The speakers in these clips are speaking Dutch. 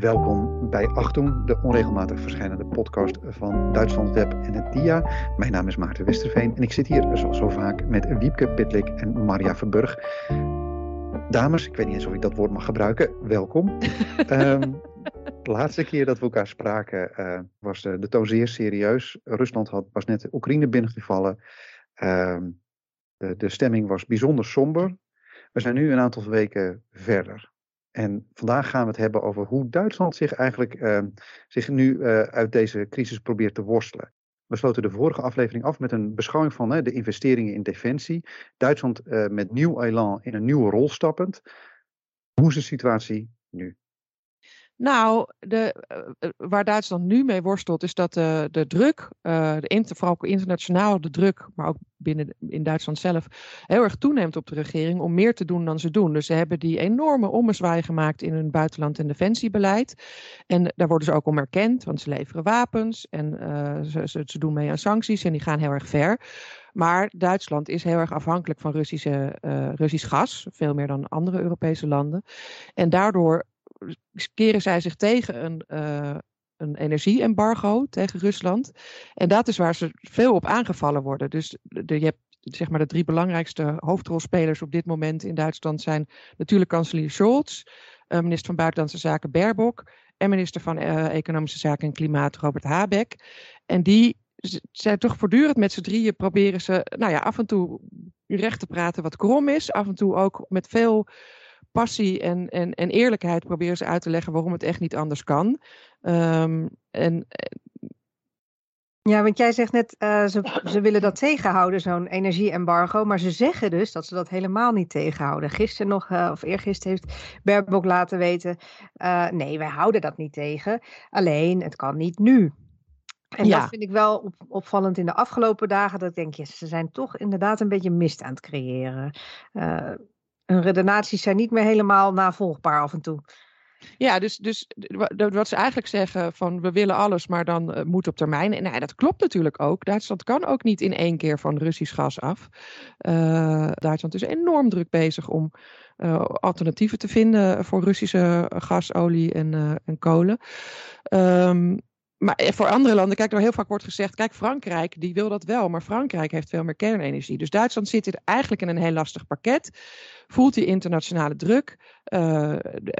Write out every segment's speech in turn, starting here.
welkom bij Achtung, de onregelmatig verschijnende podcast van Duitsland Web en het DIA. Mijn naam is Maarten Westerveen en ik zit hier zoals zo vaak met Wiepke Pitlik en Maria Verburg. Dames, ik weet niet eens of ik dat woord mag gebruiken, welkom. um, de laatste keer dat we elkaar spraken uh, was de, de toon zeer serieus. Rusland had, was net Oekraïne binnengevallen. De, de stemming was bijzonder somber. We zijn nu een aantal weken verder. En vandaag gaan we het hebben over hoe Duitsland zich eigenlijk uh, zich nu uh, uit deze crisis probeert te worstelen. We sloten de vorige aflevering af met een beschouwing van de investeringen in defensie. Duitsland uh, met nieuw elan in een nieuwe rol stappend. Hoe is de situatie nu? Nou, de, uh, waar Duitsland nu mee worstelt, is dat uh, de druk, de vooral internationaal de druk, maar ook binnen in Duitsland zelf, heel erg toeneemt op de regering om meer te doen dan ze doen. Dus ze hebben die enorme ommezwaai gemaakt in hun buitenland- en defensiebeleid. En daar worden ze ook om erkend, want ze leveren wapens en ze, ze, ze, doen mee aan sancties en die gaan heel erg ver. Maar Duitsland is heel erg afhankelijk van Russische, Russisch gas, veel meer dan andere Europese landen. En daardoor keren zij zich tegen een, uh, een energieembargo tegen Rusland. En dat is waar ze veel op aangevallen worden. Dus de, je hebt zeg maar de drie belangrijkste hoofdrolspelers op dit moment in Duitsland zijn natuurlijk kanselier Scholz, uh, minister van Buitenlandse Zaken Baerbock en minister van uh, Economische Zaken en Klimaat Robert Habeck. En die zijn toch voortdurend met z'n drieën proberen ze, nou ja, af en toe recht te praten wat krom is, af en toe ook met veel passie en, en, en eerlijkheid proberen ze uit te leggen waarom het echt niet anders kan. Um, en, ja, want jij zegt net, uh, ze, ze willen dat tegenhouden, zo'n energieembargo. Maar ze zeggen dus dat ze dat helemaal niet tegenhouden. Gisteren nog, uh, of eergisteren heeft Baerbock laten weten... Uh, nee, wij houden dat niet tegen. Alleen, het kan niet nu. En ja. dat vind ik wel op, opvallend in de afgelopen dagen. Dat ik denk, je, ze zijn toch inderdaad een beetje mist aan het creëren hun redenaties zijn niet meer helemaal navolgbaar af en toe. Ja, dus, dus wat ze eigenlijk zeggen van we willen alles, maar dan uh, moet op termijn. En nou, dat klopt natuurlijk ook. Duitsland kan ook niet in één keer van Russisch gas af. Uh, Duitsland is enorm druk bezig om uh, alternatieven te vinden voor Russische gas, olie en, en kolen. Um, maar voor andere landen, kijk, er heel vaak wordt gezegd, kijk, Frankrijk, die wil dat wel, maar Frankrijk heeft veel meer kernenergie. Dus Duitsland zit hier eigenlijk in een heel lastig pakket, voelt die internationale druk. Uh,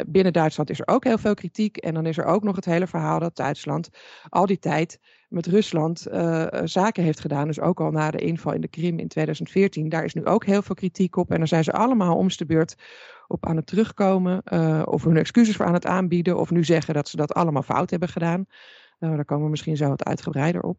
binnen Duitsland is er ook heel veel kritiek en dan is er ook nog het hele verhaal dat Duitsland al die tijd met Rusland uh, zaken heeft gedaan. Dus ook al na de inval in de Krim in 2014, daar is nu ook heel veel kritiek op en dan zijn ze allemaal om de beurt op aan het terugkomen of hun excuses voor aan het aanbieden of nu zeggen dat ze dat allemaal fout hebben gedaan. Nou, daar komen we misschien zo wat uitgebreider op.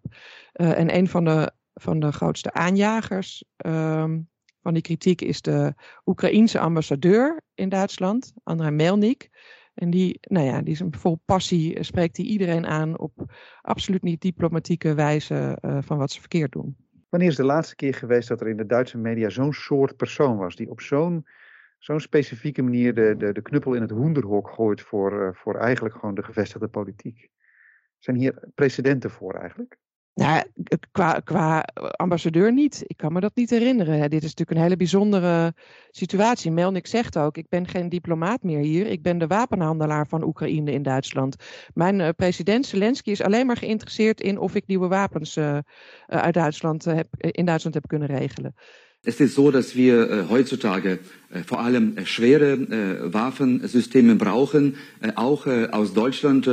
Uh, en een van de, van de grootste aanjagers um, van die kritiek is de Oekraïense ambassadeur in Duitsland, Andrei Melnik. En die, nou ja, die is vol passie, eh, spreekt hij iedereen aan op absoluut niet diplomatieke wijze uh, van wat ze verkeerd doen. Wanneer is de laatste keer geweest dat er in de Duitse media zo'n soort persoon was, die op zo'n zo'n specifieke manier de, de, de knuppel in het hoenderhok gooit voor, voor eigenlijk gewoon de gevestigde politiek? Zijn hier precedenten voor eigenlijk? Nou, qua, qua ambassadeur niet. Ik kan me dat niet herinneren. Dit is natuurlijk een hele bijzondere situatie. Melnik zegt ook, ik ben geen diplomaat meer hier. Ik ben de wapenhandelaar van Oekraïne in Duitsland. Mijn uh, president Zelensky is alleen maar geïnteresseerd in of ik nieuwe wapens uh, uit Duitsland, heb, in Duitsland heb kunnen regelen. Es ist so, dass wir äh, heutzutage äh, vor allem äh, schwere Waffensysteme brauchen, auch aus Deutschland.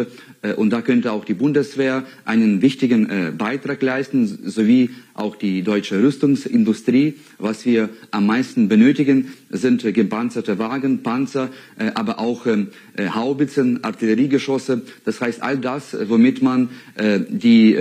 und da könnte auch die Bundeswehr einen wichtigen Beitrag leisten, sowie auch die deutsche Rüstungsindustrie. Was wir am meisten benötigen, sind gepanzerte Wagen, Panzer, aber auch ähm, Haubitzen, Artilleriegeschosse. Das heißt, all das, womit man die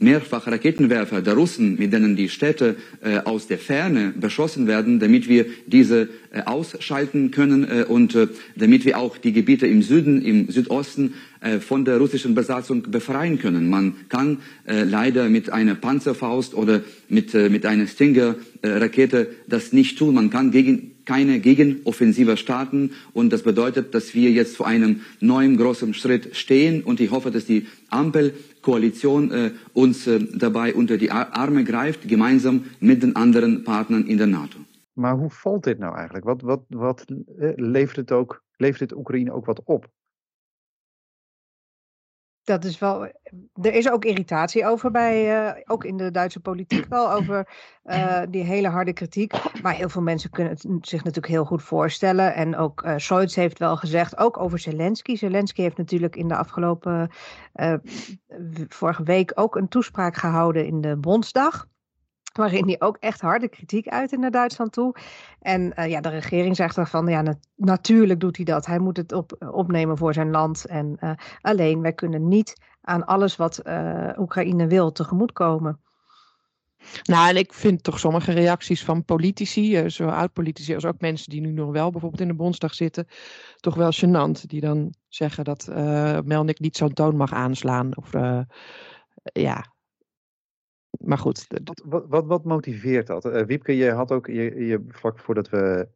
mehrfach Raketenwerfer der Russen, mit denen die Städte äh, aus der Ferne beschossen werden, damit wir diese äh, ausschalten können äh, und äh, damit wir auch die Gebiete im Süden, im Südosten äh, von der russischen Besatzung befreien können. Man kann äh, leider mit einer Panzerfaust oder mit, mit einer Stinger-Rakete das nicht tun. Man kann gegen keine Gegenoffensive starten. Und das bedeutet, dass wir jetzt vor einem neuen großen Schritt stehen. Und ich hoffe, dass die Ampelkoalition äh, uns äh, dabei unter die Arme greift, gemeinsam mit den anderen Partnern in der NATO. Maar hoe valt dit nou eigenlijk? Wat, wat, wat levert, het ook, levert het Oekraïne ook wat op? Dat is wel. Er is ook irritatie over bij, uh, ook in de Duitse politiek wel, over uh, die hele harde kritiek. Maar heel veel mensen kunnen het zich natuurlijk heel goed voorstellen. En ook uh, Scholz heeft wel gezegd, ook over Zelensky. Zelensky heeft natuurlijk in de afgelopen, vorige week ook een toespraak gehouden in de Bondsdag. Waarin hij ook echt harde kritiek uit naar Duitsland toe. En uh, ja, de regering zegt ervan, ja, na natuurlijk doet hij dat. Hij moet het op, opnemen voor zijn land. En uh, alleen, wij kunnen niet aan alles wat Oekraïne wil tegemoetkomen. Nou, en ik vind toch sommige reacties van politici, zowel oud-politici als ook mensen die nu nog wel bijvoorbeeld in de Bondsdag zitten, toch wel gênant. Die dan zeggen dat Melnik niet zo'n toon mag aanslaan. Of ja, maar goed. Wat, wat, wat, motiveert dat? Uh, Wiepke, je had ook, je, je, vlak voordat we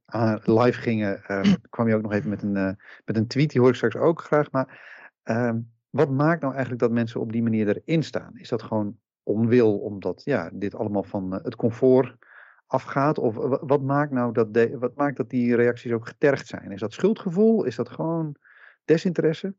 live gingen, uh, kwam je ook nog even met een, uh, met een tweet, die hoor ik straks ook graag. Maar ehm, wat maakt nou eigenlijk dat mensen op die manier erin staan? Is dat gewoon onwil, omdat ja, dit allemaal van het comfort afgaat? Of wat maakt nou dat, de, wat maakt dat die reacties ook getergd zijn? Is dat schuldgevoel? Is dat gewoon desinteresse?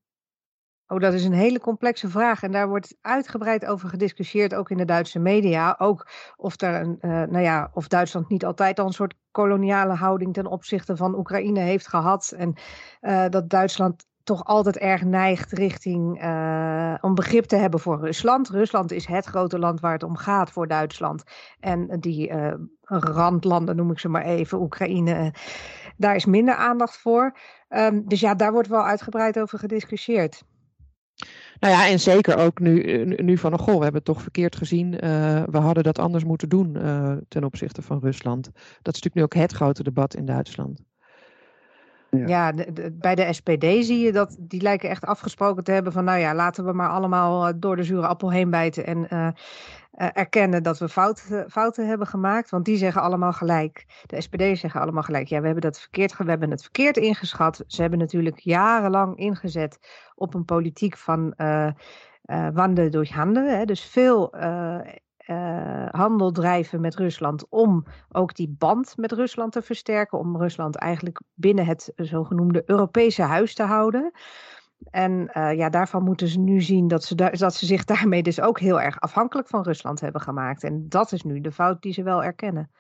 Oh, dat is een hele complexe vraag. En daar wordt uitgebreid over gediscussieerd, ook in de Duitse media. Ook of, er een, uh, nou ja, of Duitsland niet altijd al een soort koloniale houding ten opzichte van Oekraïne heeft gehad. En uh, dat Duitsland toch altijd erg neigt richting uh, om begrip te hebben voor Rusland. Rusland is het grote land waar het om gaat voor Duitsland. En die randlanden, noem ik ze maar even, Oekraïne, daar is minder aandacht voor. Um, dus ja, daar wordt wel uitgebreid over gediscussieerd. Nou ja, en zeker ook nu, eh, nu van, goh, we hebben het toch verkeerd gezien. Uh, we hadden dat anders moeten doen uh, ten opzichte van Rusland. Dat is natuurlijk nu ook het grote debat in Duitsland. Ja, ja de, de, bij de SPD zie je dat die lijken echt afgesproken te hebben van, nou ja, laten we maar allemaal door de zure appel heen bijten en uh, erkennen dat we fouten, fouten hebben gemaakt. Want die zeggen allemaal gelijk. De SPD zeggen allemaal gelijk. Ja, we hebben, dat verkeerd, we hebben het verkeerd ingeschat. Ze hebben natuurlijk jarenlang ingezet op een politiek van uh, uh, wandelen door handen. Dus veel uh, handel drijven met Rusland om ook die band met Rusland te versterken. Om Rusland eigenlijk binnen het zogenoemde Europese huis te houden. En uh, ja, daarvan moeten ze nu zien dat ze, dat ze zich daarmee dus ook heel erg afhankelijk van Rusland hebben gemaakt. En dat is nu de fout die ze wel erkennen.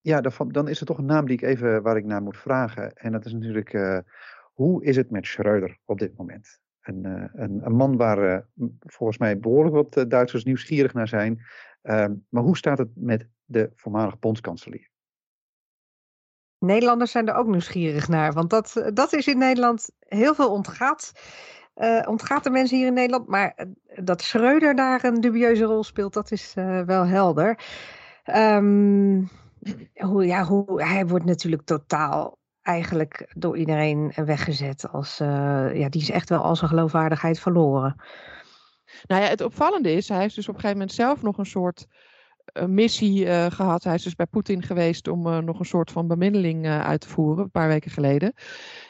Ja, dan is er toch een naam die ik even waar ik naar moet vragen. En dat is natuurlijk, uh, hoe is het met Schreuder op dit moment? Een, uh, een, een man waar volgens mij behoorlijk wat Duitsers nieuwsgierig naar zijn. Ehm, maar hoe staat het met de voormalige bondskanselier? Nederlanders zijn er ook nieuwsgierig naar. Want dat, eh, dat is in Nederland heel veel ontgaat. Uh, ontgaat de mensen hier in Nederland. Maar eh, dat Schreuder daar een dubieuze rol speelt, dat is wel helder. Um, hoe, ja, hoe, hij wordt natuurlijk totaal eigenlijk door iedereen weggezet. Als, ja, die is echt wel al zijn geloofwaardigheid verloren. Nou ja, het opvallende is, hij heeft dus op een gegeven moment zelf nog een soort missie uh, gehad. Hij is dus bij Poetin geweest om uh, nog een soort van bemiddeling uh, uit te voeren, een paar weken geleden.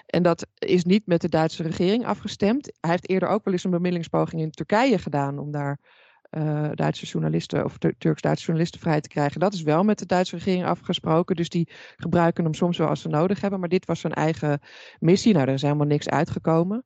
En dat is niet met de Duitse regering afgestemd. Hij heeft eerder ook wel eens een bemiddelingspoging in Turkije gedaan om daar Duitse journalisten of Turks-Duitse journalisten vrij te krijgen. Dat is wel met de Duitse regering afgesproken. Dus die gebruiken hem soms wel als ze nodig hebben. Maar dit was zijn eigen missie. Nou, er is helemaal niks uitgekomen.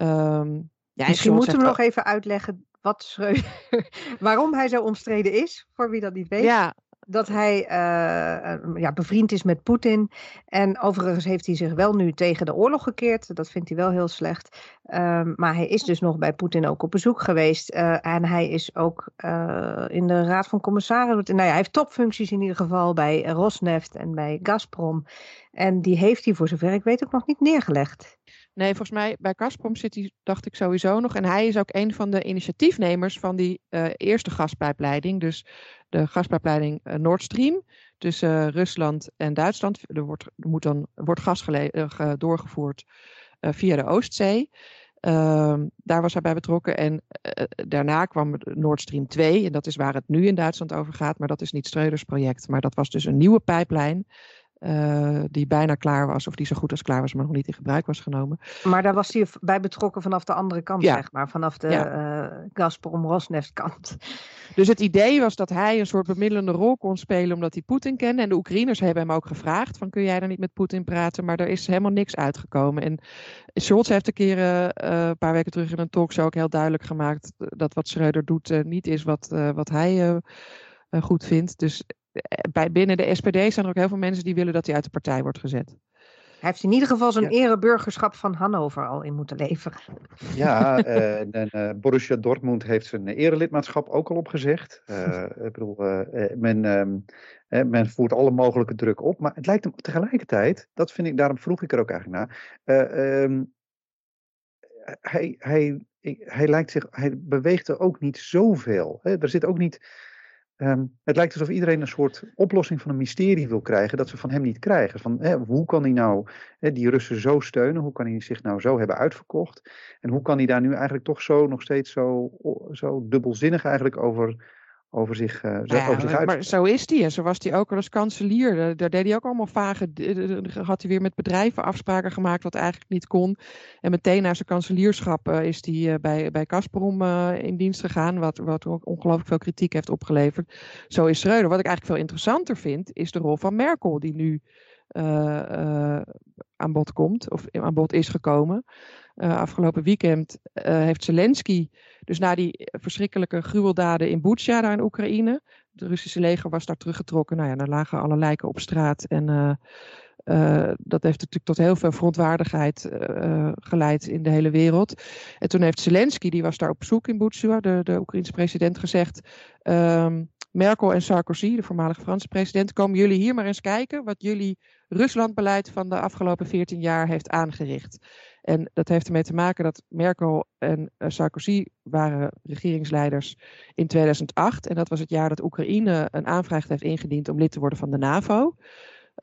Um, ja, Misschien moeten we nog even uitleggen wat Schreuder, waarom hij zo omstreden is, voor wie dat niet weet. Ja. Dat hij uh, ja, bevriend is met Poetin. En overigens heeft hij zich wel nu tegen de oorlog gekeerd. Dat vindt hij wel heel slecht. Uh, maar hij is dus nog bij Poetin ook op bezoek geweest. Uh, en hij is ook in de Raad van Commissarissen. Nou ja, hij heeft topfuncties in ieder geval bij Rosneft en bij Gazprom. En die heeft hij voor zover ik weet ook nog niet neergelegd. Nee, volgens mij bij Gazprom zit hij, dacht ik sowieso nog. En hij is ook een van de initiatiefnemers van die uh, eerste gaspijpleiding. Dus de gaspijpleiding uh, Nord Stream tussen uh, Rusland en Duitsland. Er wordt, er moet dan, wordt gas doorgevoerd via de Oostzee. Ehm, daar was hij bij betrokken. En daarna kwam Nord Stream 2. En dat is waar het nu in Duitsland over gaat. Maar dat is niet Streuders project. Maar dat was dus een nieuwe pijplijn. Uh, die bijna klaar was, of die zo goed als klaar was, maar nog niet in gebruik was genomen. Maar daar was hij bij betrokken vanaf de andere kant, ja. zeg maar, vanaf de ja. uh, Gazprom-Rosneft kant. Dus het idee was dat hij een soort bemiddelende rol kon spelen, omdat hij Poetin kende. En de Oekraïners hebben hem ook gevraagd: van kun jij dan niet met Poetin praten? Maar er is helemaal niks uitgekomen. En Scholz heeft een keer uh, een paar weken terug in een talkshow ook heel duidelijk gemaakt dat wat Schreuder doet niet is wat, wat hij goed vindt. Dus bij, binnen de SPD zijn er ook heel veel mensen die willen dat hij uit de partij wordt gezet. Hij heeft in ieder geval zijn ja. ereburgerschap van Hannover al in moeten leveren. Ja, uh, en, uh, Borussia Dortmund heeft zijn erelidmaatschap ook al opgezegd. Uh, ik bedoel, men, um, men voert alle mogelijke druk op. Maar het lijkt hem tegelijkertijd, dat vind ik, daarom vroeg ik er ook eigenlijk naar. Um, hij, hij, hij, lijkt zich, hij beweegt er ook niet zoveel. Hè? Er zit ook niet Um, het lijkt alsof iedereen een soort oplossing van een mysterie wil krijgen dat ze van hem niet krijgen. Van, hè, hoe kan hij nou hè, die Russen zo steunen? Hoe kan hij zich nou zo hebben uitverkocht? En hoe kan hij daar nu eigenlijk toch zo nog steeds zo, zo dubbelzinnig eigenlijk over over zich, uh, ja, over zich uit. Maar zo is hij en zo was hij ook al als kanselier. Daar, daar, deed hij ook allemaal vage. Had hij weer met bedrijven afspraken gemaakt wat eigenlijk niet kon. En meteen na zijn kanselierschap uh, is hij uh, bij, bij Gazprom in dienst gegaan. Wat, wat ongelooflijk veel kritiek heeft opgeleverd. Zo is Schreuder. Wat ik eigenlijk veel interessanter vind, is de rol van Merkel, die nu aan bod komt, of aan bod is gekomen. afgelopen weekend heeft Zelensky dus na die verschrikkelijke gruweldaden in Butsja, daar in Oekraïne. Het Russische leger was daar teruggetrokken. Nou ja, daar lagen alle lijken op straat. En dat heeft natuurlijk tot heel veel verontwaardigheid geleid in de hele wereld. En toen heeft Zelensky, die was daar op bezoek in Butsja, de, de Oekraïnse president, gezegd... Um, Merkel en Sarkozy, de voormalige Franse president, komen jullie hier maar eens kijken wat jullie Ruslandbeleid van de afgelopen 14 jaar heeft aangericht. En dat heeft ermee te maken dat Merkel en eh, Sarkozy waren regeringsleiders in 2008. En dat was het jaar dat Oekraïne een aanvraag heeft ingediend om lid te worden van de NAVO.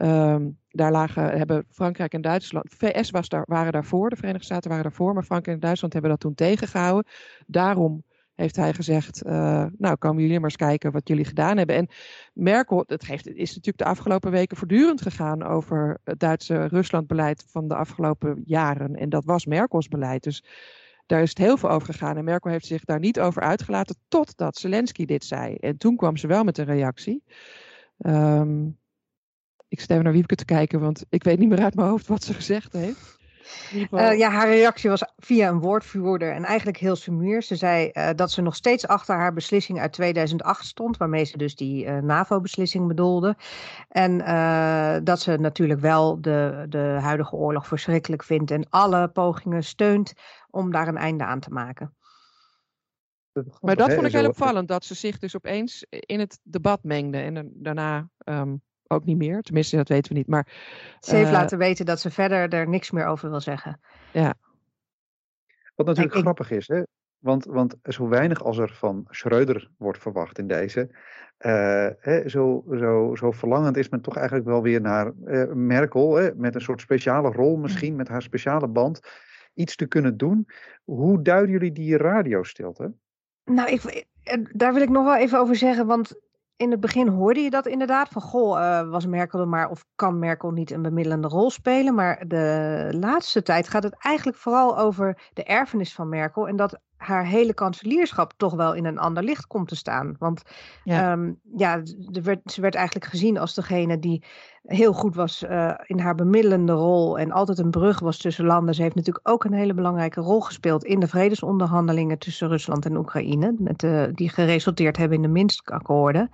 Um, daar lagen, hebben Frankrijk en Duitsland, VS was daar, waren daarvoor, de Verenigde Staten waren daarvoor, maar Frankrijk en Duitsland hebben dat toen tegengehouden. Daarom heeft hij gezegd, uh, nou komen jullie maar eens kijken wat jullie gedaan hebben. En Merkel, heeft, is natuurlijk de afgelopen weken voortdurend gegaan over het Duitse Ruslandbeleid van de afgelopen jaren. En dat was Merkels beleid. Dus daar is het heel veel over gegaan. En Merkel heeft zich daar niet over uitgelaten totdat Zelensky dit zei. En toen kwam ze wel met een reactie. Um, ik even naar Wiebke te kijken, want ik weet niet meer uit mijn hoofd wat ze gezegd heeft. Uh, ja, haar reactie was via een woordvoerder en eigenlijk heel sumier. Ze zei uh, dat ze nog steeds achter haar beslissing uit 2008 stond, waarmee ze dus die uh, NAVO-beslissing bedoelde. En dat ze natuurlijk wel de, de huidige oorlog verschrikkelijk vindt en alle pogingen steunt om daar een einde aan te maken. Maar dat vond ik heel opvallend, dat ze zich dus opeens in het debat mengde en daarna um, ook niet meer. Tenminste, dat weten we niet. Maar, ze heeft uh, laten weten dat ze verder er niks meer over wil zeggen. Ja. Wat natuurlijk ik, grappig is, hè? Want, want zo weinig als er van Schreuder wordt verwacht in deze, uh, hè, zo, zo, zo verlangend is men toch eigenlijk wel weer naar uh, Merkel, hè, met een soort speciale rol misschien, met haar speciale band, iets te kunnen doen. Hoe duiden jullie die radiostilte? Nou, ik, daar wil ik nog wel even over zeggen, want in het begin hoorde je dat inderdaad van goh, uh, was Merkel er maar of kan Merkel niet een bemiddelende rol spelen? Maar de laatste tijd gaat het eigenlijk vooral over de erfenis van Merkel en dat haar hele kanselierschap toch wel in een ander licht komt te staan. Want ja, um, ja werd, ze werd eigenlijk gezien als degene die heel goed was uh, in haar bemiddelende rol en altijd een brug was tussen landen. Ze heeft natuurlijk ook een hele belangrijke rol gespeeld in de vredesonderhandelingen tussen Rusland en Oekraïne, met, uh, die geresulteerd hebben in de Minsk-akkoorden.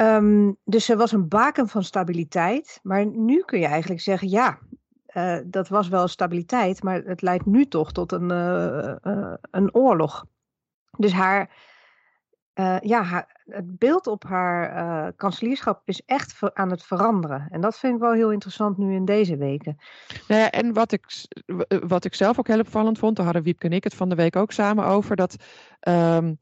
Um, dus ze was een baken van stabiliteit. Maar nu kun je eigenlijk zeggen, ja, uh, dat was wel stabiliteit, maar het leidt nu toch tot een, uh, uh, een oorlog. Dus haar, ja, haar, het beeld op haar kanselierschap is echt aan het veranderen. En dat vind ik wel heel interessant nu in deze weken. Nou ja, en wat ik, wat ik zelf ook heel opvallend vond, daar hadden Wiepke en ik het van de week ook samen over, dat. Um,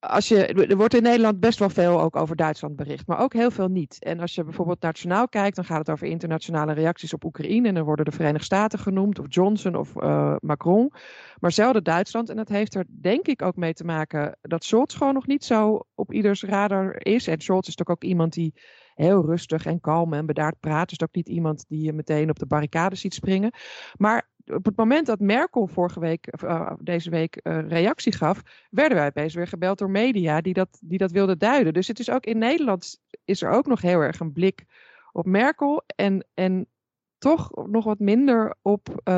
als je, er wordt in Nederland best wel veel ook over Duitsland bericht, maar ook heel veel niet. En als je bijvoorbeeld nationaal kijkt, dan gaat het over internationale reacties op Oekraïne. En dan worden de Verenigde Staten genoemd, of Johnson of uh, Macron. Maar zelden Duitsland. En dat heeft er denk ik ook mee te maken dat Scholz gewoon nog niet zo op ieders radar is. En Scholz is toch ook iemand die heel rustig en kalm en bedaard praat. Dus ook niet iemand die je meteen op de barricade ziet springen. Maar op het moment dat Merkel vorige week, uh, deze week uh, reactie gaf, werden wij opeens weer gebeld door media die dat, die dat wilden duiden. Dus het is ook in Nederland is er ook nog heel erg een blik op Merkel en, en toch nog wat minder op uh,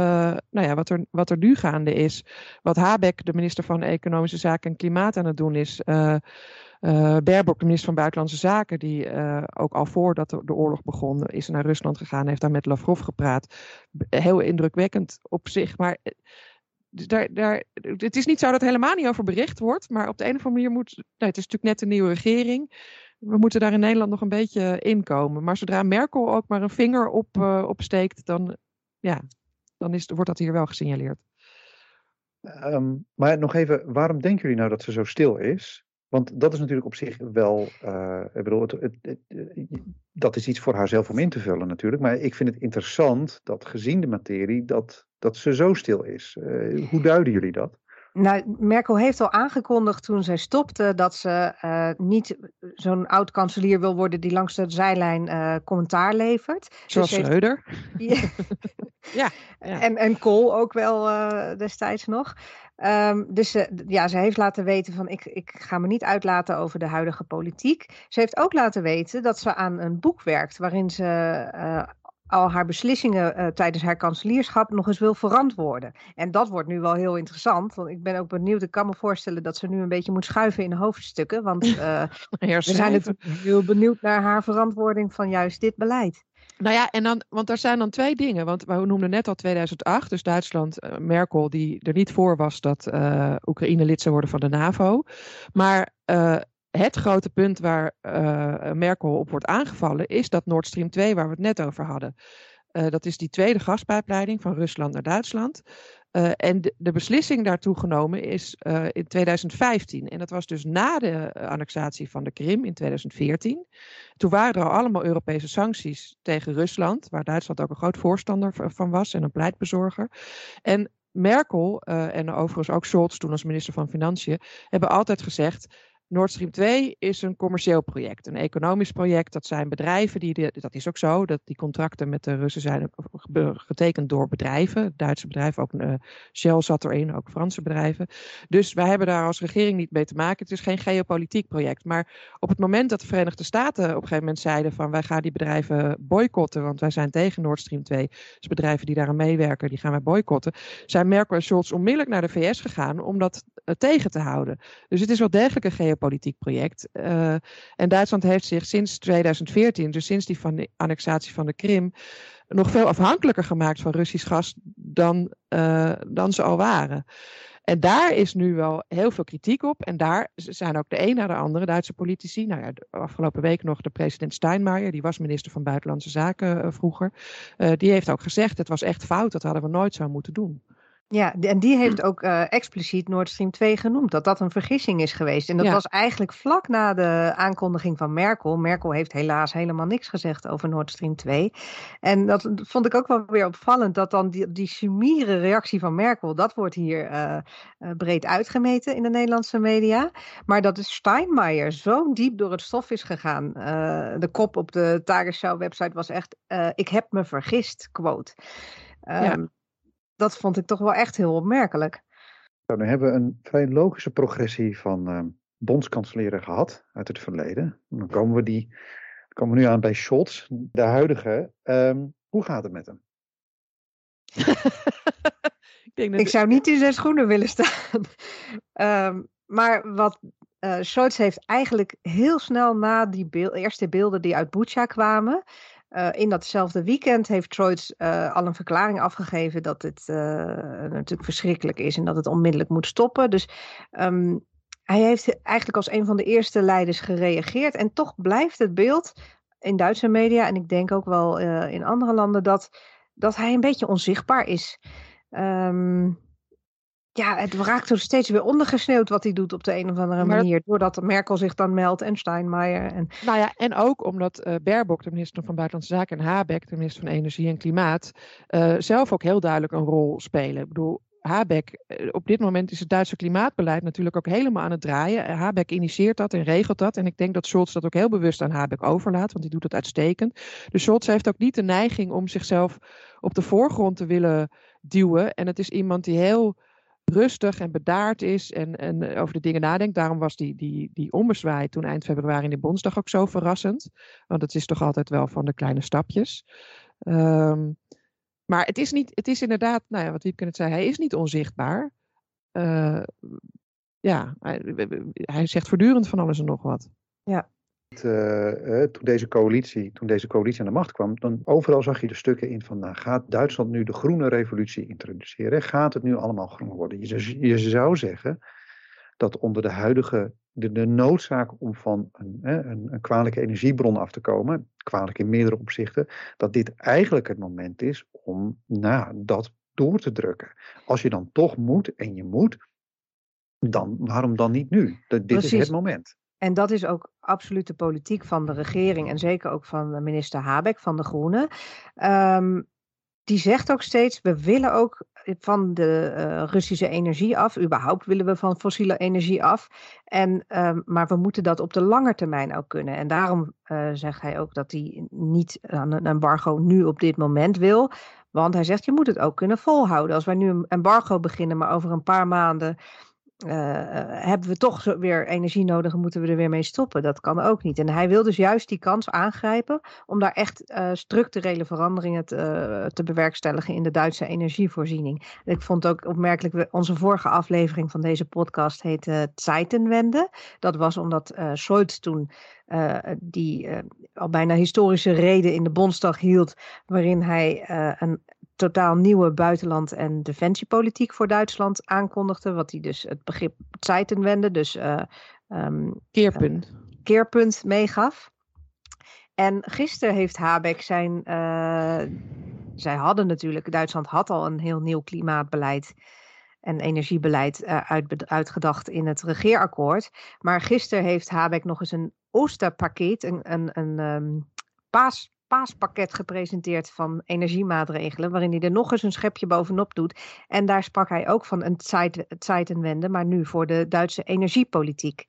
nou ja, wat, er, wat er nu gaande is. Wat Habeck, de minister van Economische Zaken en Klimaat, aan het doen is. Uh, de minister van Buitenlandse Zaken, die ook al voordat de, de, oorlog begon, is naar Rusland gegaan, heeft daar met Lavrov gepraat. Heel indrukwekkend op zich, maar dus daar, daar, het is niet zo dat er helemaal niet over bericht wordt, maar op de een of andere manier moet, nou, het is natuurlijk net een nieuwe regering, we moeten daar in Nederland nog een beetje inkomen. Maar zodra Merkel ook maar een vinger op, uh, opsteekt, dan, ja, dan is, wordt dat hier wel gesignaleerd. Um, maar nog even, waarom denken jullie nou dat ze zo stil is? Want dat is natuurlijk op zich wel, uh, ik bedoel, het, het, het, dat is iets voor haarzelf om in te vullen natuurlijk. Maar ik vind het interessant dat gezien de materie, dat, dat ze zo stil is. Hoe duiden jullie dat? Nou, Merkel heeft al aangekondigd toen zij stopte dat ze uh, niet zo'n oud-kanselier wil worden die langs de zijlijn uh, commentaar levert. Zoals dus Schreuder. Heeft... ja. ja. En, en Kool ook wel uh, destijds nog. Um, dus ze, ja, ze heeft laten weten van ik, ik ga me niet uitlaten over de huidige politiek. Ze heeft ook laten weten dat ze aan een boek werkt waarin ze al haar beslissingen uh, tijdens haar kanselierschap nog eens wil verantwoorden. En dat wordt nu wel heel interessant, want ik ben ook benieuwd. Ik kan me voorstellen dat ze nu een beetje moet schuiven in de hoofdstukken, want uh, we zijn natuurlijk heel benieuwd naar haar verantwoording van juist dit beleid. Nou ja, en dan, want er zijn dan twee dingen. Want we noemden net al 2008, dus Duitsland, uh, Merkel, die er niet voor was dat uh, Oekraïne lid zou worden van de NAVO. Maar uh, het grote punt waar Merkel op wordt aangevallen is dat Nord Stream 2, waar we het net over hadden. dat is die tweede gaspijpleiding van Rusland naar Duitsland. Uh, en de, beslissing daartoe genomen is in 2015. En dat was dus na de annexatie van de Krim in 2014. Toen waren er al allemaal Europese sancties tegen Rusland, waar Duitsland ook een groot voorstander van was en een pleitbezorger. En Merkel en overigens ook Scholz toen als minister van Financiën hebben altijd gezegd Nord Stream 2 is een commercieel project, een economisch project. Dat zijn bedrijven, die, dat is ook zo, dat die contracten met de Russen zijn getekend door bedrijven. Duitse bedrijven, ook uh, Shell zat erin, ook Franse bedrijven. Dus wij hebben daar als regering niet mee te maken. Het is geen geopolitiek project. Maar op het moment dat de Verenigde Staten op een gegeven moment zeiden van wij gaan die bedrijven boycotten, want wij zijn tegen Nord Stream 2. Dus bedrijven die daaraan meewerken, die gaan wij boycotten. Zijn Merkel en Scholz onmiddellijk naar de VS gegaan om dat uh, tegen te houden. Dus het is wel degelijk een geopolitiek politiek project. Uh, en Duitsland heeft zich sinds 2014, dus sinds die van de annexatie van de Krim, nog veel afhankelijker gemaakt van Russisch gas dan, uh, dan ze al waren. En daar is nu wel heel veel kritiek op. En daar zijn ook de een na de andere Duitse politici. Nou ja, afgelopen week nog de president Steinmeier, die was minister van Buitenlandse Zaken uh, vroeger. Die heeft ook gezegd: het was echt fout, dat hadden we nooit zo moeten doen. Ja, en die heeft ook uh, expliciet Nord Stream 2 genoemd, dat dat een vergissing is geweest. En dat ja. was eigenlijk vlak na de aankondiging van Merkel. Merkel heeft helaas helemaal niks gezegd over Nord Stream 2. En dat vond ik ook wel weer opvallend, dat dan die, die sumiere reactie van Merkel, dat wordt hier uh, uh, breed uitgemeten in de Nederlandse media. Maar dat de Steinmeier zo diep door het stof is gegaan. de kop op de Tagesschau-website was echt, ik heb me vergist, quote. Um, ja dat vond ik toch wel echt heel opmerkelijk. Nou, dan hebben we een vrij logische progressie van uh, bondskanseleren gehad uit het verleden. Dan komen we, die, komen we nu aan bij Scholz, de huidige. Um, hoe gaat het met hem? ik, denk dat ik zou niet in zijn schoenen willen staan. um, maar wat uh, Scholz heeft eigenlijk heel snel na die eerste beelden die uit Bucha kwamen, uh, in datzelfde weekend heeft Troits uh, al een verklaring afgegeven dat het uh, natuurlijk verschrikkelijk is en dat het onmiddellijk moet stoppen. Dus um, hij heeft eigenlijk als een van de eerste leiders gereageerd. En toch blijft het beeld in Duitse media en ik denk ook wel in andere landen dat, dat hij een beetje onzichtbaar is. Um, ja, het raakt er steeds weer ondergesneeuwd wat hij doet op de een of andere manier. Doordat Merkel zich dan meldt en Steinmeier. En... Nou ja, en ook omdat uh, Baerbock, de minister van Buitenlandse Zaken, en Habeck, de minister van Energie en Klimaat, uh, zelf ook heel duidelijk een rol spelen. Ik bedoel, Habeck, eh, op dit moment is het Duitse klimaatbeleid natuurlijk ook helemaal aan het draaien. Habeck initieert dat en regelt dat. En ik denk dat Scholz dat ook heel bewust aan Habeck overlaat, want die doet dat uitstekend. Dus Scholz heeft ook niet de neiging om zichzelf op de voorgrond te willen duwen. En het is iemand die heel rustig en bedaard is en, en over de dingen nadenkt. Daarom was die, die, die toen eind februari in de Bondsdag ook zo verrassend. Want het is toch altijd wel van de kleine stapjes. Um, maar het is, niet, het is inderdaad, nou ja, wat Wiepke net zei, hij is niet onzichtbaar. Uh, ja, hij, hij, zegt voortdurend van alles en nog wat. Ja. Uh, toen, deze coalitie, toen deze coalitie aan de macht kwam, dan overal zag je de stukken in van, nou, gaat Duitsland nu de groene revolutie introduceren? Gaat het nu allemaal groen worden? Je, je zou zeggen dat onder de huidige de, de noodzaak om van een, een, een, kwalijke energiebron af te komen, kwalijk in meerdere opzichten, dat dit eigenlijk het moment is om nou, dat door te drukken. Als je dan toch moet en je moet, dan waarom dan niet nu? Dat, dit is het moment. En dat is ook absoluut de politiek van de regering en zeker ook van minister Habeck van de Groenen. Um, die zegt ook steeds: we willen ook van de uh, Russische energie af. Überhaupt willen we van fossiele energie af. En, uh, maar we moeten dat op de lange termijn ook kunnen. En daarom zegt hij ook dat hij niet een embargo nu op dit moment wil. Want hij zegt, je moet het ook kunnen volhouden. Als wij nu een embargo beginnen, maar over een paar maanden hebben we toch weer energie nodig en moeten we er weer mee stoppen. Dat kan ook niet. En hij wil dus juist die kans aangrijpen om daar echt uh, structurele veranderingen te, te, bewerkstelligen in de Duitse energievoorziening. ik vond ook opmerkelijk, onze vorige aflevering van deze podcast heette Zeitenwende. Dat was omdat uh, Scholz toen die al bijna historische reden in de Bondsdag hield, waarin hij een totaal nieuwe buitenland- en defensiepolitiek voor Duitsland aankondigde. Wat hij dus het begrip Zeitenwende, dus uh, um, keerpunt. Uh, keerpunt meegaf. En gisteren heeft Habeck zijn. Uh, zij hadden natuurlijk, Duitsland had al een heel nieuw klimaatbeleid en energiebeleid uit, uitgedacht in het regeerakkoord. Maar gisteren heeft Habeck nog eens een Oosterpakket, een, een, een um, paas, paaspakket gepresenteerd van energiemaatregelen, waarin hij er nog eens een schepje bovenop doet. En daar sprak hij ook van een Zeitenwende, maar nu voor de Duitse energiepolitiek.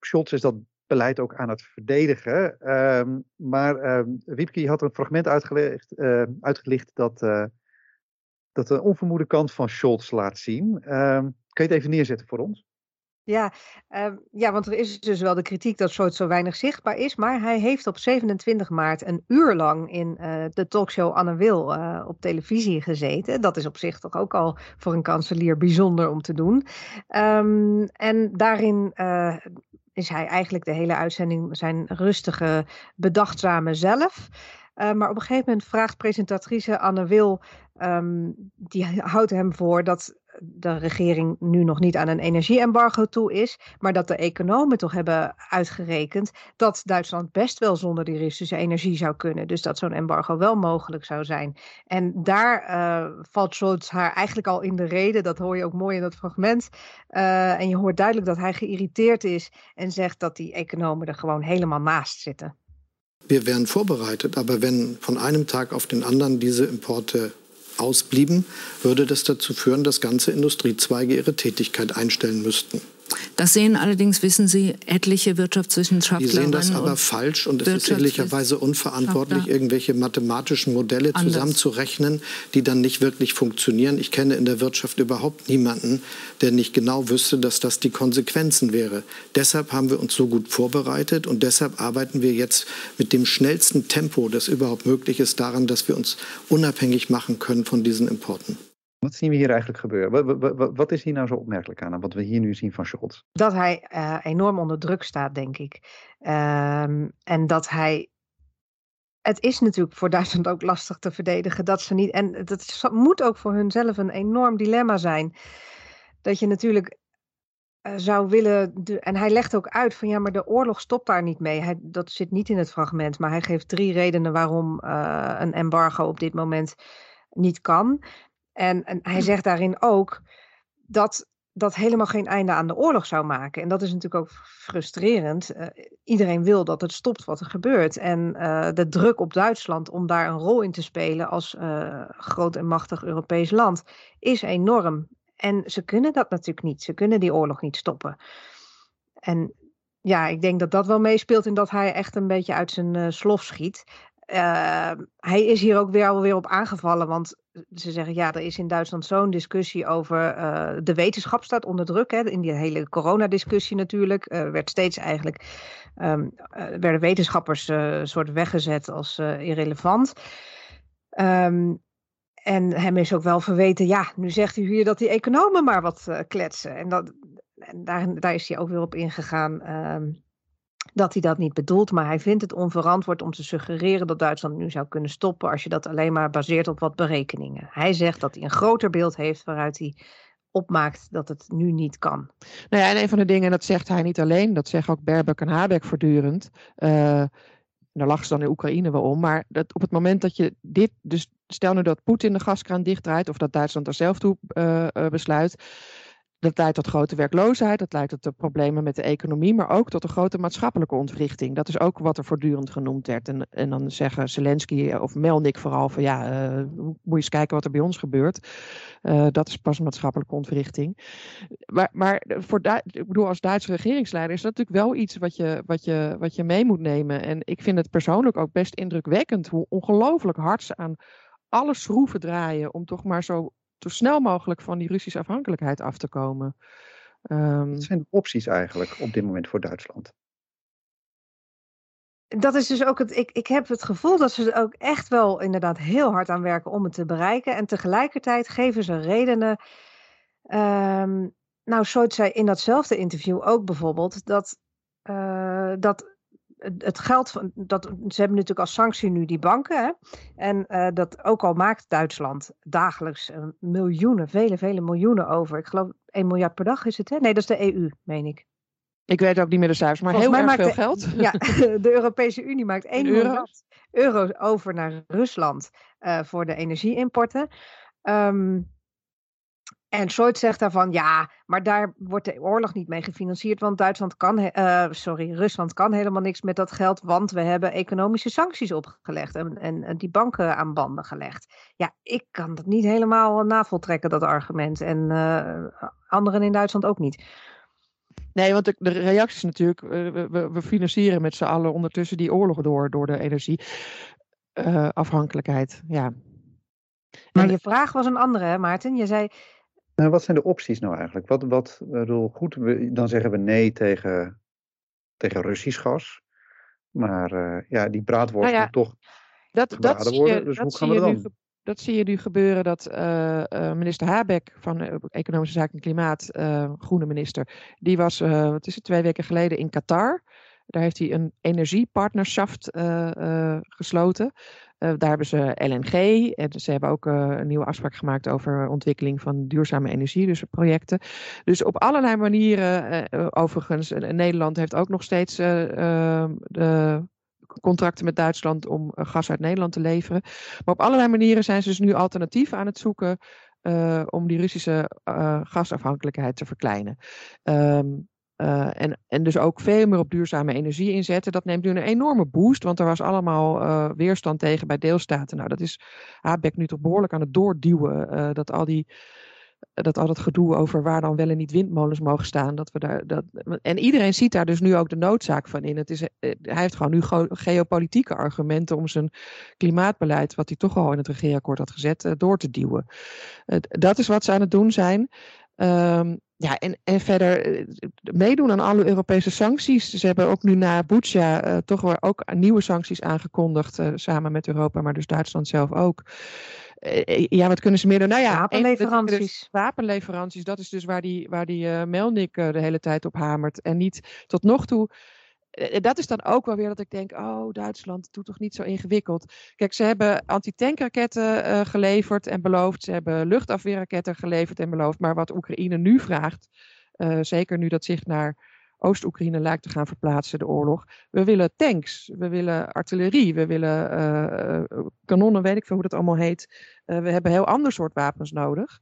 Scholz is dat beleid ook aan het verdedigen. Uh, maar uh, Wiepke had een fragment uitgelegd, uh, uitgelicht dat, uh, dat de onvermoede kant van Scholz laat zien. Ehm, kan je het even neerzetten voor ons? Ja, uh, ja, want er is dus wel de kritiek dat Scholz zo weinig zichtbaar is. Maar hij heeft op 27 maart een uur lang in uh, de talkshow Anne Wil uh, op televisie gezeten. Dat is op zich toch ook al voor een kanselier bijzonder om te doen. Um, en daarin eh, is hij eigenlijk de hele uitzending zijn rustige, bedachtzame zelf. Maar op een gegeven moment vraagt presentatrice Anne Wil, um, die houdt hem voor dat de regering nu nog niet aan een energieembargo toe is, maar dat de economen toch hebben uitgerekend dat Duitsland best wel zonder die Russische energie zou kunnen. Dus dat zo'n embargo wel mogelijk zou zijn. En daar uh, valt Scholz haar eigenlijk al in de reden. Dat hoor je ook mooi in dat fragment. Uh, en je hoort duidelijk dat hij geïrriteerd is en zegt dat die economen er gewoon helemaal naast zitten. Wir wären vorbereitet, aber wenn von einem Tag auf den anderen diese Importe ausblieben, würde das dazu führen, dass ganze Industriezweige ihre Tätigkeit einstellen müssten. Das sehen allerdings, wissen Sie, etliche Wirtschaftswissenschaftler. Die sehen das aber falsch und es ist sicherlicherweise unverantwortlich, irgendwelche mathematischen Modelle Anders. zusammenzurechnen, die dann nicht wirklich funktionieren. Ich kenne in der Wirtschaft überhaupt niemanden, der nicht genau wüsste, dass das die Konsequenzen wäre. Deshalb haben wir uns so gut vorbereitet und deshalb arbeiten wir jetzt mit dem schnellsten Tempo, das überhaupt möglich ist, daran, dass wir uns unabhängig machen können von diesen Importen. Wat zien we hier eigenlijk gebeuren? Wat, is hier nou zo opmerkelijk aan, wat we hier nu zien van Scholz? Dat hij uh, enorm onder druk staat, denk ik. Um, en dat hij. Het is natuurlijk voor Duitsland ook lastig te verdedigen dat ze niet. En dat moet ook voor hunzelf een enorm dilemma zijn. Dat je natuurlijk uh, zou willen. En hij legt ook uit van ja, maar de oorlog stopt daar niet mee. Hij, dat zit niet in het fragment, maar hij geeft drie redenen waarom uh, een embargo op dit moment niet kan. En, en hij zegt daarin ook dat dat helemaal geen einde aan de oorlog zou maken. En dat is natuurlijk ook frustrerend. Uh, iedereen wil dat het stopt wat er gebeurt. En uh, de druk op Duitsland om daar een rol in te spelen als uh, groot en machtig Europees land is enorm. En ze kunnen dat natuurlijk niet. Ze kunnen die oorlog niet stoppen. En ja, ik denk dat dat wel meespeelt in dat hij echt een beetje uit zijn slof schiet. Uh, hij is hier ook weer alweer op aangevallen, want ze zeggen ja, er is in Duitsland zo'n discussie over uh, de wetenschap staat onder druk. Hè, in die hele coronadiscussie natuurlijk uh, werd steeds eigenlijk um, werden wetenschappers soort weggezet als irrelevant. Um, en hem is ook wel verweten, ja, nu zegt u hier dat die economen maar wat kletsen. En, dat, en daar, daar is hij ook weer op ingegaan. Dat hij dat niet bedoelt, maar hij vindt het onverantwoord om te suggereren dat Duitsland nu zou kunnen stoppen als je dat alleen maar baseert op wat berekeningen. Hij zegt dat hij een groter beeld heeft waaruit hij opmaakt dat het nu niet kan. Nou ja, en een van de dingen, dat zegt hij niet alleen, dat zeggen ook Baerbock en Habeck voortdurend. Uh, daar lachen ze dan in Oekraïne wel om, maar dat op het moment dat je dit, dus stel nu dat Poetin de gaskraan dichtdraait of dat Duitsland er zelf toe uh, uh, besluit, dat leidt tot grote werkloosheid, dat leidt tot de problemen met de economie, maar ook tot een grote maatschappelijke ontwrichting. Dat is ook wat er voortdurend genoemd werd. En, en dan zeggen Zelensky of Melnik vooral van ja, uh, moet je eens kijken wat er bij ons gebeurt. Uh, dat is pas maatschappelijke ontwrichting. Maar, maar voor ik bedoel, als Duitse regeringsleider is dat natuurlijk wel iets wat je, wat, je, wat je mee moet nemen. En ik vind het persoonlijk ook best indrukwekkend hoe ongelooflijk hard ze aan alle schroeven draaien om toch maar zo zo snel mogelijk van die Russische afhankelijkheid af te komen. Um, Wat zijn de opties eigenlijk op dit moment voor Duitsland? Dat is dus ook het. Ik, ik heb het gevoel dat ze er ook echt wel inderdaad heel hard aan werken om het te bereiken. En tegelijkertijd geven ze redenen. Um, nou, Soit zei in datzelfde interview ook bijvoorbeeld dat, uh, dat het geld van dat ze hebben natuurlijk als sanctie nu die banken. Hè? En uh, dat ook al maakt Duitsland dagelijks miljoenen, vele, vele miljoenen over. Ik geloof 1 miljard per dag is het, hè? Nee, dat is de EU, meen ik. Ik weet ook niet meer de cijfers, maar Volgens heel erg veel de, geld. Ja, de Europese Unie maakt 1 miljard euro over naar Rusland uh, voor de energieimporten. Um, en Scholz zegt daarvan, ja, maar daar wordt de oorlog niet mee gefinancierd, want Duitsland kan, uh, sorry, Rusland kan helemaal niks met dat geld, want we hebben economische sancties opgelegd en, en, en die banken aan banden gelegd. Ja, ik kan dat niet helemaal navoltrekken, dat argument. En uh, anderen in Duitsland ook niet. Nee, want de, de reactie is natuurlijk, uh, we, we, financieren met z'n allen ondertussen die oorlog door, door de energieafhankelijkheid. ja. Maar en, je vraag was een andere, hè, Maarten? Je zei, nou, wat zijn de opties nou eigenlijk? Wat, wat bedoel, goed, we, dan zeggen we nee tegen, tegen Russisch gas. Maar uh, ja, die braadworst nou ja, moet toch dat, dat worden. Je, dus hoe gaan we dan? Nu, dat zie je nu gebeuren dat uh, uh, minister Habeck van Economische Zaken en Klimaat, groene minister, die was, wat is het, twee weken geleden in Qatar. Daar heeft hij een energiepartnerschap gesloten. Uh, daar hebben ze LNG en ze hebben ook uh, een nieuwe afspraak gemaakt over ontwikkeling van duurzame energie, dus projecten. Dus op allerlei manieren, uh, overigens, Nederland heeft ook nog steeds ehm, de contracten met Duitsland om gas uit Nederland te leveren. Maar op allerlei manieren zijn ze dus nu alternatieven aan het zoeken om die Russische gasafhankelijkheid te verkleinen. Um, uh, en, en dus ook veel meer op duurzame energie inzetten. Dat neemt nu een enorme boost, want er was allemaal uh, weerstand tegen bij deelstaten. Nou, dat is Habeck nu toch behoorlijk aan het doorduwen. Uh, dat al die dat al dat gedoe over waar dan wel en niet windmolens mogen staan. Dat we daar, dat, en iedereen ziet daar dus nu ook de noodzaak van in. Het is, hij heeft gewoon nu geopolitieke argumenten om zijn klimaatbeleid, wat hij toch al in het regeerakkoord had gezet, door te duwen. dat is wat ze aan het doen zijn. Um, ja, en, en verder uh, meedoen aan alle Europese sancties. Ze hebben ook nu na Bucha uh, toch wel ook nieuwe sancties aangekondigd, uh, samen met Europa, maar dus Duitsland zelf ook. ja, wat kunnen ze meer doen? Nou ja, wapenleveranties. Dus wapenleveranties, dat is dus waar die, waar die Melnik de hele tijd op hamert. En niet tot nog toe eh, dat is dan ook wel weer dat ik denk, oh, Duitsland doet toch niet zo ingewikkeld. Kijk, ze hebben antitankraketten uh, geleverd en beloofd. Ze hebben luchtafweerraketten geleverd en beloofd. Maar wat Oekraïne nu vraagt, uh, zeker nu dat zich naar Oost-Oekraïne lijkt te gaan verplaatsen, de oorlog. We willen tanks, we willen artillerie, we willen kanonnen, weet ik veel hoe dat allemaal heet. we hebben heel ander soort wapens nodig.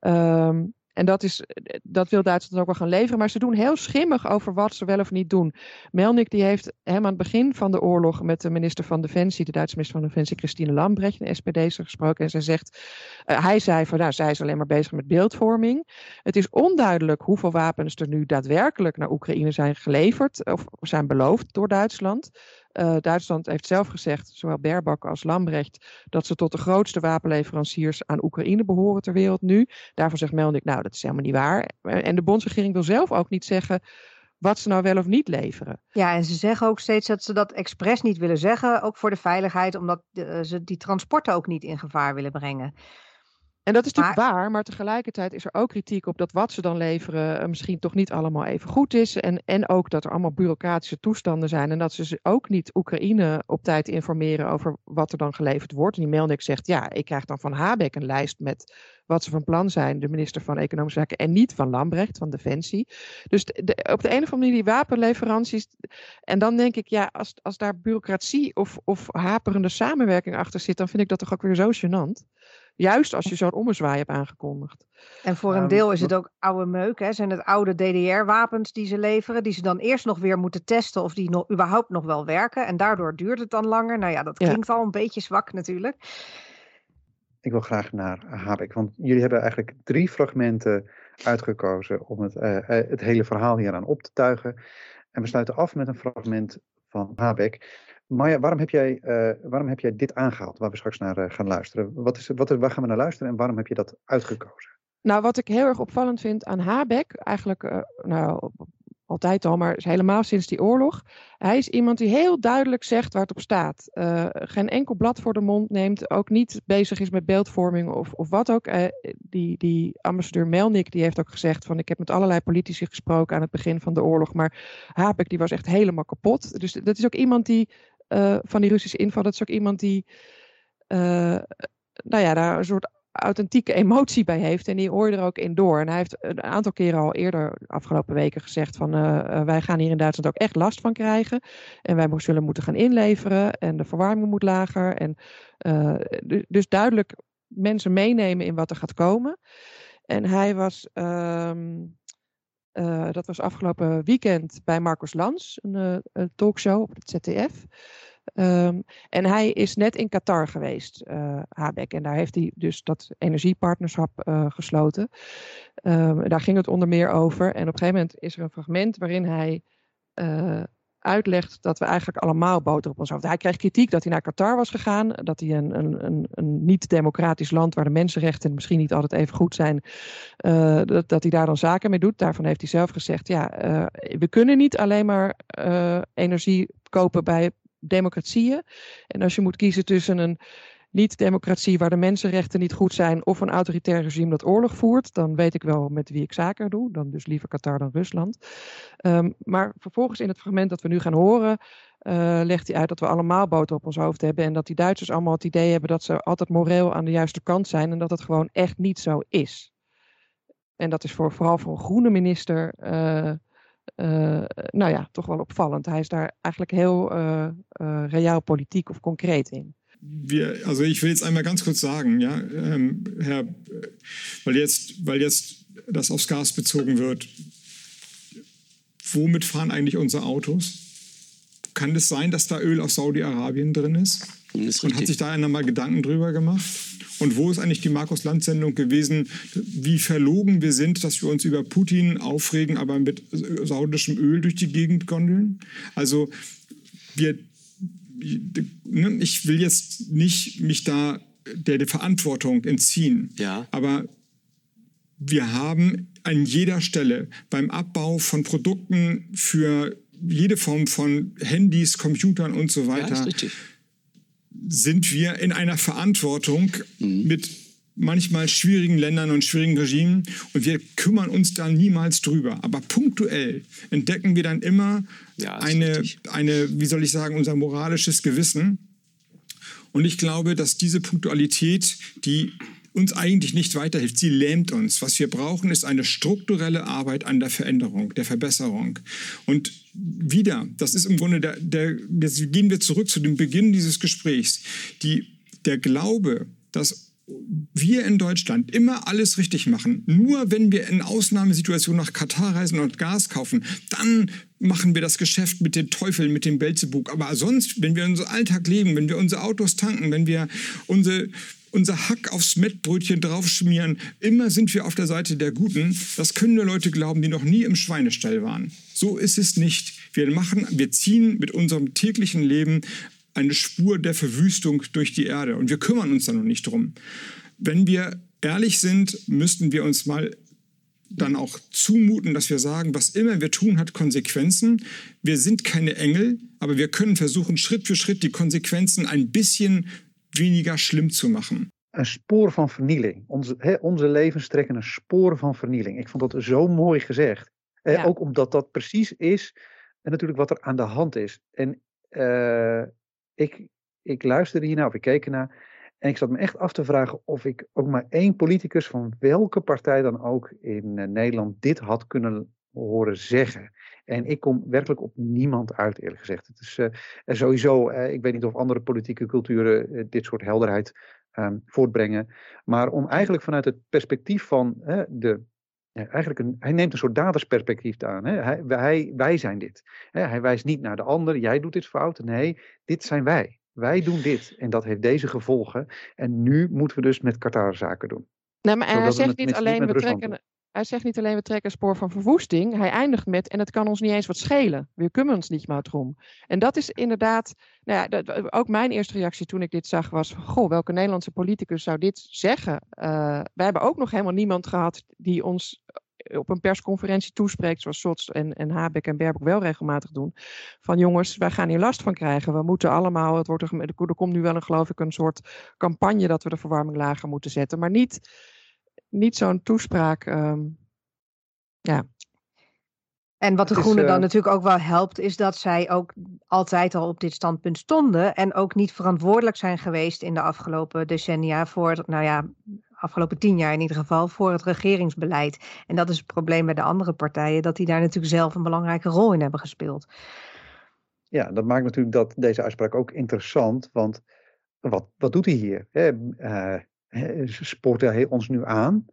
Um, en dat, is, dat wil Duitsland ook wel gaan leveren. Maar ze doen heel schimmig over wat ze wel of niet doen. Melnik die heeft hem aan het begin van de oorlog met de minister van Defensie, de Duitse minister van Defensie, Christine Lambrecht, een gesproken. En zij zegt, uh, hij zei van nou, zij is alleen maar bezig met beeldvorming. Het is onduidelijk hoeveel wapens er nu daadwerkelijk naar Oekraïne zijn geleverd of zijn beloofd door Duitsland. Uh, Duitsland heeft zelf gezegd, zowel Baerbock als Lambrecht, dat ze tot de grootste wapenleveranciers aan Oekraïne behoren ter wereld nu. Daarvan zegt Melnik, nou dat is helemaal niet waar. En de bondsregering wil zelf ook niet zeggen wat ze nou wel of niet leveren. Ja, en ze zeggen ook steeds dat ze dat expres niet willen zeggen, ook voor de veiligheid, omdat uh, ze die transporten ook niet in gevaar willen brengen. En dat is natuurlijk waar, maar tegelijkertijd is er ook kritiek op dat wat ze dan leveren eh, misschien toch niet allemaal even goed is. En, en ook dat er allemaal bureaucratische toestanden zijn. En dat ze ook niet Oekraïne op tijd informeren over wat er dan geleverd wordt. En die Melnik zegt, ja, ik krijg dan van Habeck een lijst met wat ze van plan zijn, de minister van Economische Zaken, en niet van Lambrecht, van Defensie. Dus de, op de een of andere manier die wapenleveranties. En dan denk ik, ja, als, als daar bureaucratie of, of haperende samenwerking achter zit, dan vind ik dat toch ook weer zo gênant. Juist als je zo'n ommezwaai hebt aangekondigd. En voor een deel is het ook oude meuk. Hè? Zijn het oude DDR-wapens die ze leveren, die ze dan eerst nog weer moeten testen of die nog, überhaupt nog wel werken. En daardoor duurt het dan langer. Nou ja, dat klinkt al een beetje zwak natuurlijk. Ik wil graag naar Habeck, want jullie hebben eigenlijk drie fragmenten uitgekozen om het, uh, het hele verhaal hier aan op te tuigen. En we sluiten af met een fragment van Habeck. Maya, waarom heb, jij, uh, waarom heb jij dit aangehaald, waar we straks naar uh, gaan luisteren? Wat is, wat, waar gaan we naar luisteren en waarom heb je dat uitgekozen? Nou, wat ik heel erg opvallend vind aan Habeck, eigenlijk uh, nou, altijd al, maar helemaal sinds die oorlog. Hij is iemand die heel duidelijk zegt waar het op staat. geen enkel blad voor de mond neemt, ook niet bezig is met beeldvorming of, of wat ook. die, die ambassadeur Melnik die heeft ook gezegd van ik heb met allerlei politici gesproken aan het begin van de oorlog, maar Habeck die was echt helemaal kapot. Dus dat is ook iemand die uh, van die Russische inval. Dat is ook iemand die uh, nou ja, daar een soort authentieke emotie bij heeft. En die hoor je er ook in door. En hij heeft een aantal keren al eerder, afgelopen weken, gezegd van uh, wij gaan hier in Duitsland ook echt last van krijgen. En wij zullen moeten gaan inleveren. En de verwarming moet lager. En, dus, duidelijk mensen meenemen in wat er gaat komen. En hij was. Um, uh, dat was afgelopen weekend bij Marcos Lans, een, een talkshow op het ZDF. Um, en hij is net in Qatar geweest, uh. En daar heeft hij dus dat energiepartnerschap gesloten. Um, daar ging het onder meer over. En op een gegeven moment is er een fragment waarin hij uitlegt dat we eigenlijk allemaal boter op ons hoofd. Hij kreeg kritiek dat hij naar Qatar was gegaan, dat hij een, een, een, een niet-democratisch land waar de mensenrechten misschien niet altijd even goed zijn, uh, dat, dat hij daar dan zaken mee doet. Daarvan heeft hij zelf gezegd, ja, uh, we kunnen niet alleen maar uh, energie kopen bij democratieën. En als je moet kiezen tussen een niet-democratie waar de mensenrechten niet goed zijn of een autoritair regime dat oorlog voert, dan weet ik wel met wie ik zaken doe. Dan dus liever Qatar dan Rusland. Um, maar vervolgens in het fragment dat we nu gaan horen, uh, legt hij uit dat we allemaal boter op ons hoofd hebben en dat die Duitsers allemaal het idee hebben dat ze altijd moreel aan de juiste kant zijn en dat het gewoon echt niet zo is. En dat is voor, vooral voor een groene minister. Uh, uh, nou ja, toch wel opvallend. Hij is daar eigenlijk heel uh, reaal politiek of concreet in wir, also ich will jetzt einmal ganz kurz sagen, ja, ähm, Herr, weil jetzt, weil jetzt das aufs Gas bezogen wird, womit fahren eigentlich unsere Autos? Kann es sein, dass da Öl aus Saudi-Arabien drin ist? ist Und hat sich da einer mal Gedanken drüber gemacht? Und wo ist eigentlich die Markus-Land-Sendung gewesen, wie verlogen wir sind, dass wir uns über Putin aufregen, aber mit saudischem Öl durch die Gegend gondeln? Also wir ich will jetzt nicht mich da der, der Verantwortung entziehen. Ja. Aber wir haben an jeder Stelle beim Abbau von Produkten für jede Form von Handys, Computern und so weiter, ja, sind wir in einer Verantwortung mhm. mit manchmal schwierigen Ländern und schwierigen Regimen und wir kümmern uns da niemals drüber. Aber punktuell entdecken wir dann immer ja, eine, eine, wie soll ich sagen, unser moralisches Gewissen. Und ich glaube, dass diese Punktualität, die uns eigentlich nicht weiterhilft. Sie lähmt uns. Was wir brauchen, ist eine strukturelle Arbeit an der Veränderung, der Verbesserung. Und wieder, das ist im Grunde der, der jetzt gehen wir zurück zu dem Beginn dieses Gesprächs. Die, der Glaube, dass wir in Deutschland immer alles richtig machen, nur wenn wir in Ausnahmesituationen nach Katar reisen und Gas kaufen, dann machen wir das Geschäft mit den Teufeln, mit dem Belzebub. Aber sonst, wenn wir unseren Alltag leben, wenn wir unsere Autos tanken, wenn wir unsere unser Hack aufs Mettbrötchen draufschmieren. Immer sind wir auf der Seite der Guten. Das können nur Leute glauben, die noch nie im Schweinestall waren. So ist es nicht. Wir machen, wir ziehen mit unserem täglichen Leben eine Spur der Verwüstung durch die Erde und wir kümmern uns da noch nicht drum. Wenn wir ehrlich sind, müssten wir uns mal dann auch zumuten, dass wir sagen, was immer wir tun, hat Konsequenzen. Wir sind keine Engel, aber wir können versuchen, Schritt für Schritt die Konsequenzen ein bisschen weniger schlimm zu machen. Een spoor van vernieling. Onze, hè, onze levens trekken een spoor van vernieling. Ik vond dat zo mooi gezegd. Eh, Ook omdat dat precies is en natuurlijk wat er aan de hand is. En uh, ik, ik luisterde hiernaar, of ik keek ernaar. En ik zat me echt af te vragen of ik ook maar één politicus van welke partij dan ook in uh, Nederland dit had kunnen horen zeggen. En ik kom werkelijk op niemand uit, eerlijk gezegd. Het is uh, sowieso, ik weet niet of andere politieke culturen dit soort helderheid um, voortbrengen. Maar om eigenlijk vanuit het perspectief van de. Eigenlijk een, hij neemt een soort dadersperspectief aan. Hè? Hij, wij, wij zijn dit. Hij wijst niet naar de ander, jij doet dit fout. Nee, dit zijn wij. Wij doen dit. En dat heeft deze gevolgen. En nu moeten we dus met Qatar zaken doen. Nou, maar hij zegt niet alleen, we trekken, hij zegt niet alleen we trekken een spoor van verwoesting. Hij eindigt met en het kan ons niet eens wat schelen. We kunnen ons niet maar om. En dat is inderdaad, nou ja, dat, ook mijn eerste reactie toen ik dit zag was: goh, welke Nederlandse politicus zou dit zeggen? Uh, wij hebben ook nog helemaal niemand gehad die ons op een persconferentie toespreekt, zoals Sots en, en Habeck en Baerbock wel regelmatig doen. Van jongens, wij gaan hier last van krijgen. We moeten allemaal, het wordt er, er komt nu wel een, geloof ik, een soort campagne dat we de verwarming lager moeten zetten. Maar niet niet zo'n toespraak. Um, ja. En wat de Groenen dan eh, natuurlijk ook wel helpt, is dat zij ook altijd al op dit standpunt stonden en ook niet verantwoordelijk zijn geweest in de afgelopen decennia voor, nou ja, afgelopen tien jaar in ieder geval, voor het regeringsbeleid. En dat is het probleem bij de andere partijen, dat die daar natuurlijk zelf een belangrijke rol in hebben gespeeld. Ja, dat maakt natuurlijk dat deze uitspraak ook interessant, want wat, wat doet hij hier? Uh, spoort hij ons nu aan?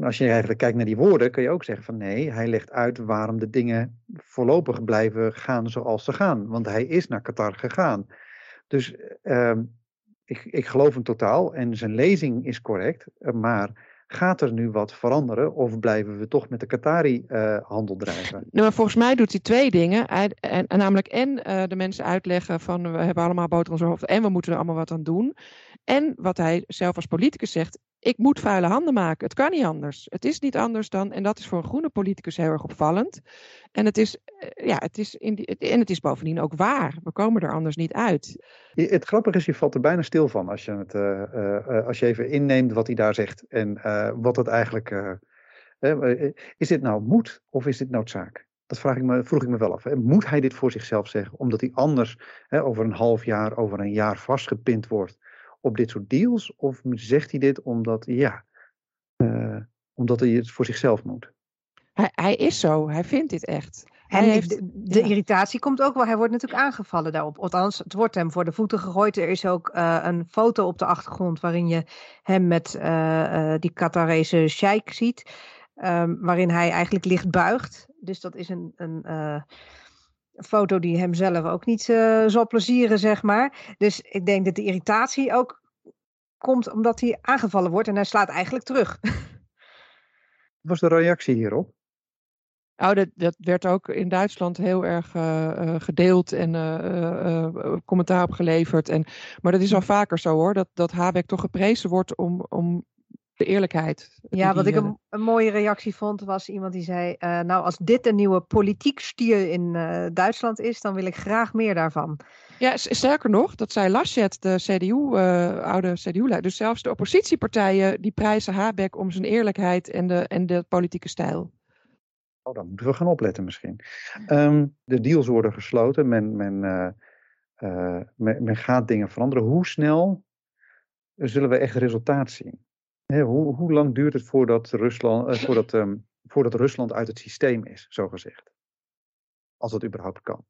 Als je eigenlijk kijkt naar die woorden, kun je ook zeggen van nee, hij legt uit waarom de dingen voorlopig blijven gaan zoals ze gaan. Want hij is naar Qatar gegaan. Dus uh, ik, ik geloof hem totaal en zijn lezing is correct, maar Gaat er nu wat veranderen of blijven we toch met de Qatari-handel uh, drijven? Nou, volgens mij doet hij twee dingen. Hij, en, namelijk en uh, de mensen uitleggen van we hebben allemaal boter op onze hoofd en we moeten er allemaal wat aan doen. En wat hij zelf als politicus zegt, ik moet vuile handen maken. Het kan niet anders. Het is niet anders dan, en dat is voor een groene politicus heel erg opvallend. En het is, eh, ja, het is, in die, en het is bovendien ook waar. We komen er anders niet uit. Het grappige is, je valt er bijna stil van als je, het, uh, uh, als je even inneemt wat hij daar zegt. En wat het eigenlijk. is dit nou moed of is dit noodzaak? Dat vraag ik me, vroeg ik me wel af. Hè. Moet hij dit voor zichzelf zeggen? Omdat hij anders hè, over een half jaar, over een jaar vastgepind wordt op dit soort deals? Of zegt hij dit omdat, ja, uh, omdat hij het voor zichzelf moet? Hij, hij is zo, hij vindt dit echt. En heeft, de, de irritatie komt ook wel. Hij wordt natuurlijk aangevallen daarop. Althans, het wordt hem voor de voeten gegooid. Er is ook uh, een foto op de achtergrond waarin je hem met uh, uh, die Qatarese sheik ziet. Um, waarin hij eigenlijk licht buigt. Dus dat is een, een foto die hem zelf ook niet uh, zal plezieren, zeg maar. Dus ik denk dat de irritatie ook komt omdat hij aangevallen wordt en hij slaat eigenlijk terug. Wat was de reactie hierop? Oh, dat, dat werd ook in Duitsland heel erg uh, uh, gedeeld en uh, commentaar op geleverd. En, maar dat is al vaker zo hoor, dat, dat Habeck toch geprezen wordt om, om de eerlijkheid. Ja, wat ik een, een, mooie reactie vond, was iemand die zei: uh, Nou, als dit een nieuwe politiek stier in uh, Duitsland is, dan wil ik graag meer daarvan. Ja, sterker nog, dat zei Laschet, de CDU, uh, eh, oude CDU-leider. Dus zelfs de oppositiepartijen die prijzen Habeck om zijn eerlijkheid en de, en de politieke stijl. Oh, dan moeten we gaan opletten misschien. Um, de deals worden gesloten, men, men, men, men gaat dingen veranderen. Hoe snel zullen we echt resultaat zien? Hoe, lang duurt het voordat Rusland, uh, voordat, um, voordat Rusland uit het systeem is, zo gezegd? Als dat überhaupt kan.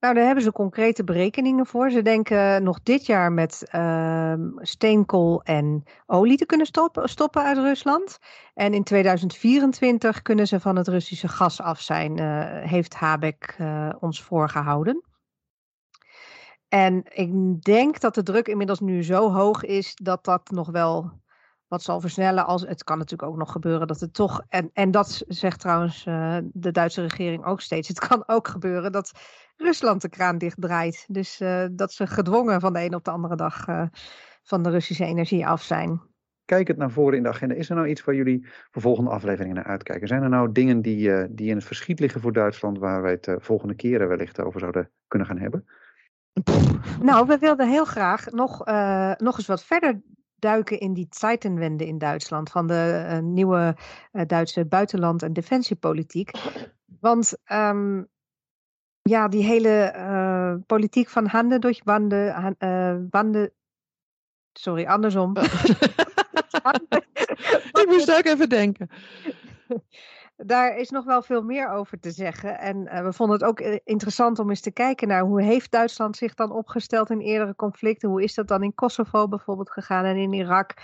Nou, daar hebben ze concrete berekeningen voor. Ze denken nog dit jaar met uh, steenkool en olie te kunnen stoppen, stoppen uit Rusland. En in 2024 kunnen ze van het Russische gas af zijn, uh, heeft Habeck uh, ons voorgehouden. En ik denk dat de druk inmiddels nu zo hoog is dat dat nog wel wat zal versnellen. Als, het kan natuurlijk ook nog gebeuren dat het toch. En, en dat zegt trouwens uh, de Duitse regering ook steeds. Het kan ook gebeuren dat Rusland de kraan dichtdraait. Dus uh, dat ze gedwongen van de een op de andere dag uh, van de Russische energie af zijn. Kijk het naar voren in de agenda. Is er nou iets waar jullie voor volgende afleveringen naar uitkijken? Zijn er nou dingen die, die in het verschiet liggen voor Duitsland, waar wij het volgende keren wellicht over zouden kunnen gaan hebben? Nou, we wilden heel graag nog, nog eens wat verder duiken in die Zeitenwende in Duitsland van de uh, nieuwe uh, Duitse buitenland- en defensiepolitiek. Want um, ja, die hele uh, politiek van handen door wanden, wanden, sorry, andersom. Ik moest ook even denken daar is nog wel veel meer over te zeggen. En uh, we vonden het ook eh, interessant om eens te kijken naar hoe heeft Duitsland zich dan opgesteld in eerdere conflicten? Hoe is dat dan in Kosovo bijvoorbeeld gegaan en in Irak?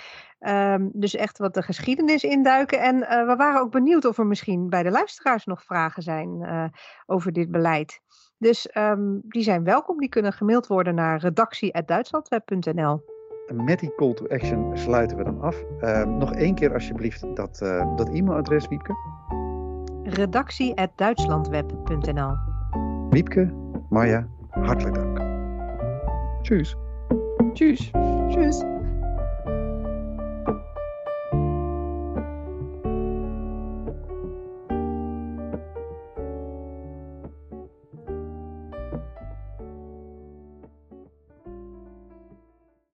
Um, dus echt wat de geschiedenis induiken. En uh, we waren ook benieuwd of er misschien bij de luisteraars nog vragen zijn uh, over dit beleid. Dus um, die zijn welkom. Die kunnen gemaild worden naar redactie.duitslandweb.nl. Met die call to action sluiten we dan af. Uh, nog één keer alsjeblieft dat, dat e-mailadres, Wiepke redactie.duitslandweb.nl Wiepke, Marja, hartelijk dank. Tjus. Tjus. Tjus.